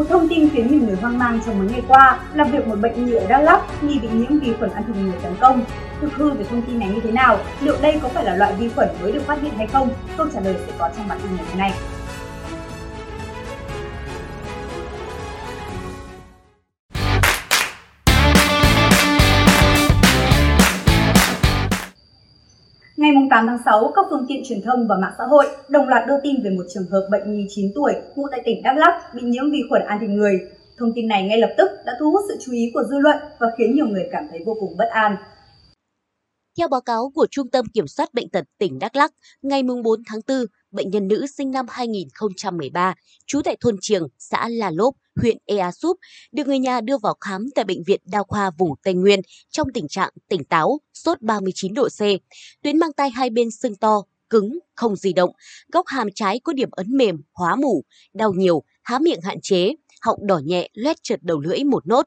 Một thông tin khiến nhiều người hoang mang trong mấy ngày qua là việc một bệnh nhi ở Đắk Lắk nghi bị nhiễm vi khuẩn ăn thịt người tấn công. Thực hư về thông tin này như thế nào? Liệu đây có phải là loại vi khuẩn mới được phát hiện hay không? Câu trả lời sẽ có trong bản tin ngày hôm nay. 8 tháng 6, các phương tiện truyền thông và mạng xã hội đồng loạt đưa tin về một trường hợp bệnh nhi 9 tuổi ngụ tại tỉnh Đắk Lắk bị nhiễm vi khuẩn ăn thịt người. Thông tin này ngay lập tức đã thu hút sự chú ý của dư luận và khiến nhiều người cảm thấy vô cùng bất an. Theo báo cáo của Trung tâm Kiểm soát Bệnh tật tỉnh Đắk Lắk, ngày 4 tháng 4, bệnh nhân nữ sinh năm 2013, trú tại thôn Triềng, xã La Lốp, huyện Ea Súp, được người nhà đưa vào khám tại Bệnh viện Đa khoa vùng Tây Nguyên trong tình trạng tỉnh táo, sốt 39 độ C. Tuyến mang tay hai bên sưng to, cứng, không di động, góc hàm trái có điểm ấn mềm, hóa mủ, đau nhiều, há miệng hạn chế, họng đỏ nhẹ, loét trượt đầu lưỡi một nốt.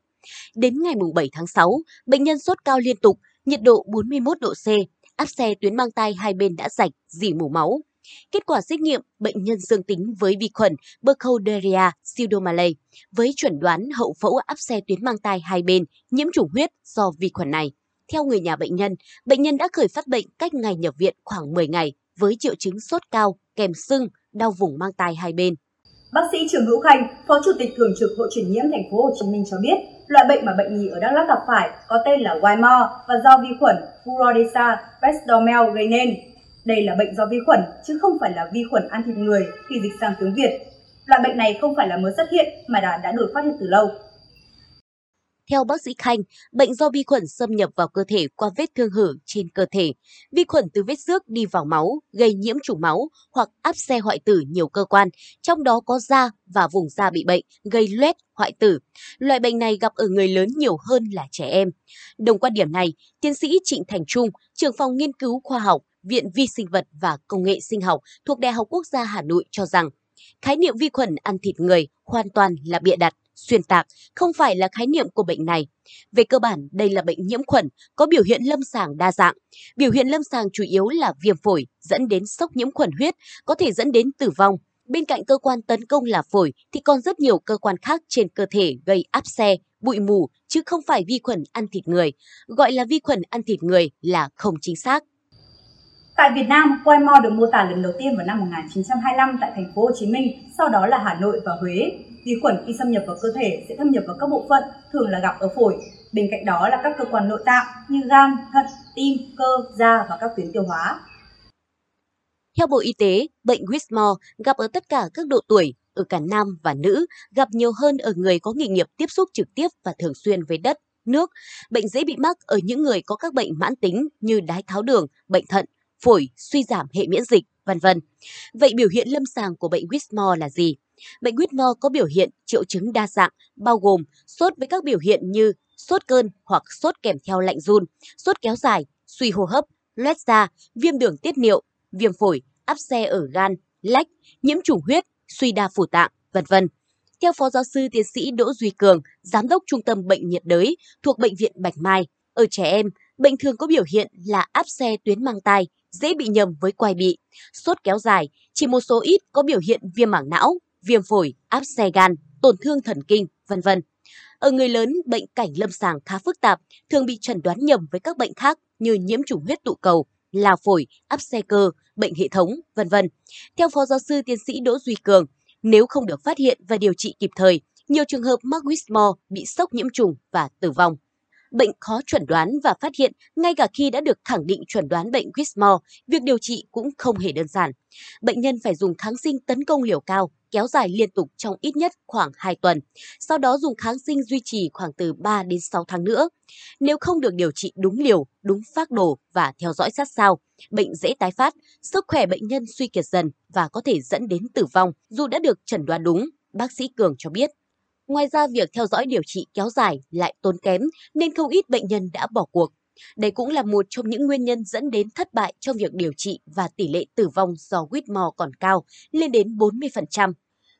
Đến ngày 7 tháng 6, bệnh nhân sốt cao liên tục, nhiệt độ 41 độ C, áp xe tuyến mang tay hai bên đã rạch, dỉ mủ máu. Kết quả xét nghiệm, bệnh nhân dương tính với vi khuẩn Burkholderia pseudomallei với chuẩn đoán hậu phẫu áp xe tuyến mang tai hai bên nhiễm trùng huyết do vi khuẩn này. Theo người nhà bệnh nhân, bệnh nhân đã khởi phát bệnh cách ngày nhập viện khoảng 10 ngày với triệu chứng sốt cao, kèm sưng, đau vùng mang tai hai bên. Bác sĩ Trường Hữu Khanh, Phó Chủ tịch Thường trực Hội truyền nhiễm Thành phố Hồ Chí Minh cho biết, loại bệnh mà bệnh nhi ở Đắk Lắk gặp phải có tên là Wymore và do vi khuẩn Furodesa pseudomallei gây nên. Đây là bệnh do vi khuẩn chứ không phải là vi khuẩn ăn thịt người khi dịch sang tiếng Việt. Loại bệnh này không phải là mới xuất hiện mà đã đã được phát hiện từ lâu. Theo bác sĩ Khanh, bệnh do vi khuẩn xâm nhập vào cơ thể qua vết thương hở trên cơ thể. Vi khuẩn từ vết xước đi vào máu, gây nhiễm trùng máu hoặc áp xe hoại tử nhiều cơ quan, trong đó có da và vùng da bị bệnh, gây loét, hoại tử. Loại bệnh này gặp ở người lớn nhiều hơn là trẻ em. Đồng quan điểm này, tiến sĩ Trịnh Thành Trung, trưởng phòng nghiên cứu khoa học, Viện Vi sinh vật và Công nghệ sinh học thuộc Đại học Quốc gia Hà Nội cho rằng, khái niệm vi khuẩn ăn thịt người hoàn toàn là bịa đặt xuyên tạc, không phải là khái niệm của bệnh này. Về cơ bản, đây là bệnh nhiễm khuẩn, có biểu hiện lâm sàng đa dạng. Biểu hiện lâm sàng chủ yếu là viêm phổi, dẫn đến sốc nhiễm khuẩn huyết, có thể dẫn đến tử vong. Bên cạnh cơ quan tấn công là phổi thì còn rất nhiều cơ quan khác trên cơ thể gây áp xe, bụi mù, chứ không phải vi khuẩn ăn thịt người. Gọi là vi khuẩn ăn thịt người là không chính xác. Tại Việt Nam, quai được mô tả lần đầu tiên vào năm 1925 tại thành phố Hồ Chí Minh, sau đó là Hà Nội và Huế. Vi khuẩn khi xâm nhập vào cơ thể sẽ thâm nhập vào các bộ phận, thường là gặp ở phổi. Bên cạnh đó là các cơ quan nội tạng như gan, thận, tim, cơ, da và các tuyến tiêu hóa. Theo Bộ Y tế, bệnh Whitmore gặp ở tất cả các độ tuổi, ở cả nam và nữ, gặp nhiều hơn ở người có nghề nghiệp tiếp xúc trực tiếp và thường xuyên với đất, nước. Bệnh dễ bị mắc ở những người có các bệnh mãn tính như đái tháo đường, bệnh thận, phổi, suy giảm hệ miễn dịch, vân vân. Vậy biểu hiện lâm sàng của bệnh Whitmore là gì? Bệnh Whitmore có biểu hiện triệu chứng đa dạng, bao gồm sốt với các biểu hiện như sốt cơn hoặc sốt kèm theo lạnh run, sốt kéo dài, suy hô hấp, loét da, viêm đường tiết niệu, viêm phổi, áp xe ở gan, lách, nhiễm trùng huyết, suy đa phủ tạng, vân vân. Theo Phó Giáo sư Tiến sĩ Đỗ Duy Cường, Giám đốc Trung tâm Bệnh nhiệt đới thuộc Bệnh viện Bạch Mai, ở trẻ em, bệnh thường có biểu hiện là áp xe tuyến mang tai, dễ bị nhầm với quai bị, sốt kéo dài, chỉ một số ít có biểu hiện viêm mảng não, viêm phổi, áp xe gan, tổn thương thần kinh, vân vân. Ở người lớn, bệnh cảnh lâm sàng khá phức tạp, thường bị chẩn đoán nhầm với các bệnh khác như nhiễm trùng huyết tụ cầu, lao phổi, áp xe cơ, bệnh hệ thống, vân vân. Theo Phó Giáo sư Tiến sĩ Đỗ Duy Cường, nếu không được phát hiện và điều trị kịp thời, nhiều trường hợp mắc Whitmore bị sốc nhiễm trùng và tử vong bệnh khó chuẩn đoán và phát hiện ngay cả khi đã được khẳng định chuẩn đoán bệnh Whitmore, việc điều trị cũng không hề đơn giản. Bệnh nhân phải dùng kháng sinh tấn công liều cao, kéo dài liên tục trong ít nhất khoảng 2 tuần, sau đó dùng kháng sinh duy trì khoảng từ 3 đến 6 tháng nữa. Nếu không được điều trị đúng liều, đúng phác đồ và theo dõi sát sao, bệnh dễ tái phát, sức khỏe bệnh nhân suy kiệt dần và có thể dẫn đến tử vong dù đã được chẩn đoán đúng, bác sĩ Cường cho biết. Ngoài ra, việc theo dõi điều trị kéo dài lại tốn kém nên không ít bệnh nhân đã bỏ cuộc. Đây cũng là một trong những nguyên nhân dẫn đến thất bại trong việc điều trị và tỷ lệ tử vong do Whitmore còn cao, lên đến 40%.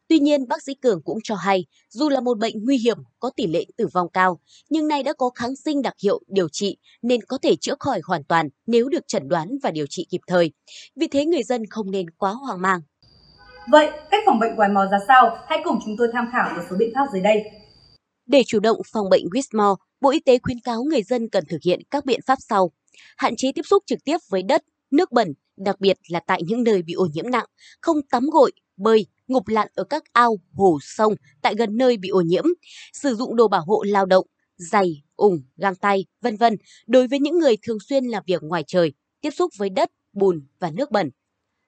Tuy nhiên, bác sĩ Cường cũng cho hay, dù là một bệnh nguy hiểm có tỷ lệ tử vong cao, nhưng nay đã có kháng sinh đặc hiệu điều trị nên có thể chữa khỏi hoàn toàn nếu được chẩn đoán và điều trị kịp thời. Vì thế người dân không nên quá hoang mang. Vậy, cách phòng bệnh Whitmore ra sao? Hãy cùng chúng tôi tham khảo một số biện pháp dưới đây. Để chủ động phòng bệnh Whitmore, Bộ Y tế khuyến cáo người dân cần thực hiện các biện pháp sau. Hạn chế tiếp xúc trực tiếp với đất, nước bẩn, đặc biệt là tại những nơi bị ô nhiễm nặng, không tắm gội, bơi, ngụp lặn ở các ao, hồ, sông tại gần nơi bị ô nhiễm, sử dụng đồ bảo hộ lao động, giày, ủng, găng tay, vân vân đối với những người thường xuyên làm việc ngoài trời, tiếp xúc với đất, bùn và nước bẩn.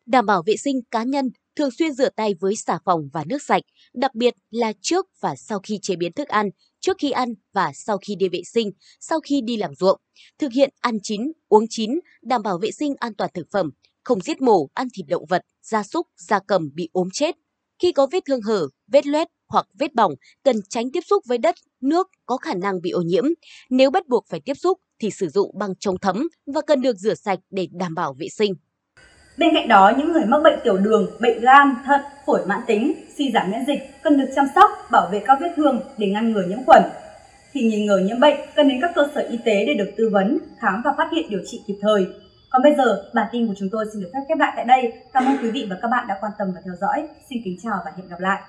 Đảm bảo vệ sinh cá nhân, thường xuyên rửa tay với xà phòng và nước sạch, đặc biệt là trước và sau khi chế biến thức ăn, trước khi ăn và sau khi đi vệ sinh, sau khi đi làm ruộng. Thực hiện ăn chín, uống chín, đảm bảo vệ sinh an toàn thực phẩm, không giết mổ, ăn thịt động vật, gia súc, gia cầm bị ốm chết. Khi có vết thương hở, vết loét hoặc vết bỏng, cần tránh tiếp xúc với đất, nước có khả năng bị ô nhiễm. Nếu bắt buộc phải tiếp xúc thì sử dụng băng chống thấm và cần được rửa sạch để đảm bảo vệ sinh. Bên cạnh đó, những người mắc bệnh tiểu đường, bệnh gan, thận, phổi mãn tính, suy giảm miễn dịch cần được chăm sóc, bảo vệ các vết thương để ngăn ngừa nhiễm khuẩn. Khi nghi ngờ nhiễm bệnh, cần đến các cơ sở y tế để được tư vấn, khám và phát hiện điều trị kịp thời. Còn bây giờ, bản tin của chúng tôi xin được phép khép lại tại đây. Cảm ơn quý vị và các bạn đã quan tâm và theo dõi. Xin kính chào và hẹn gặp lại.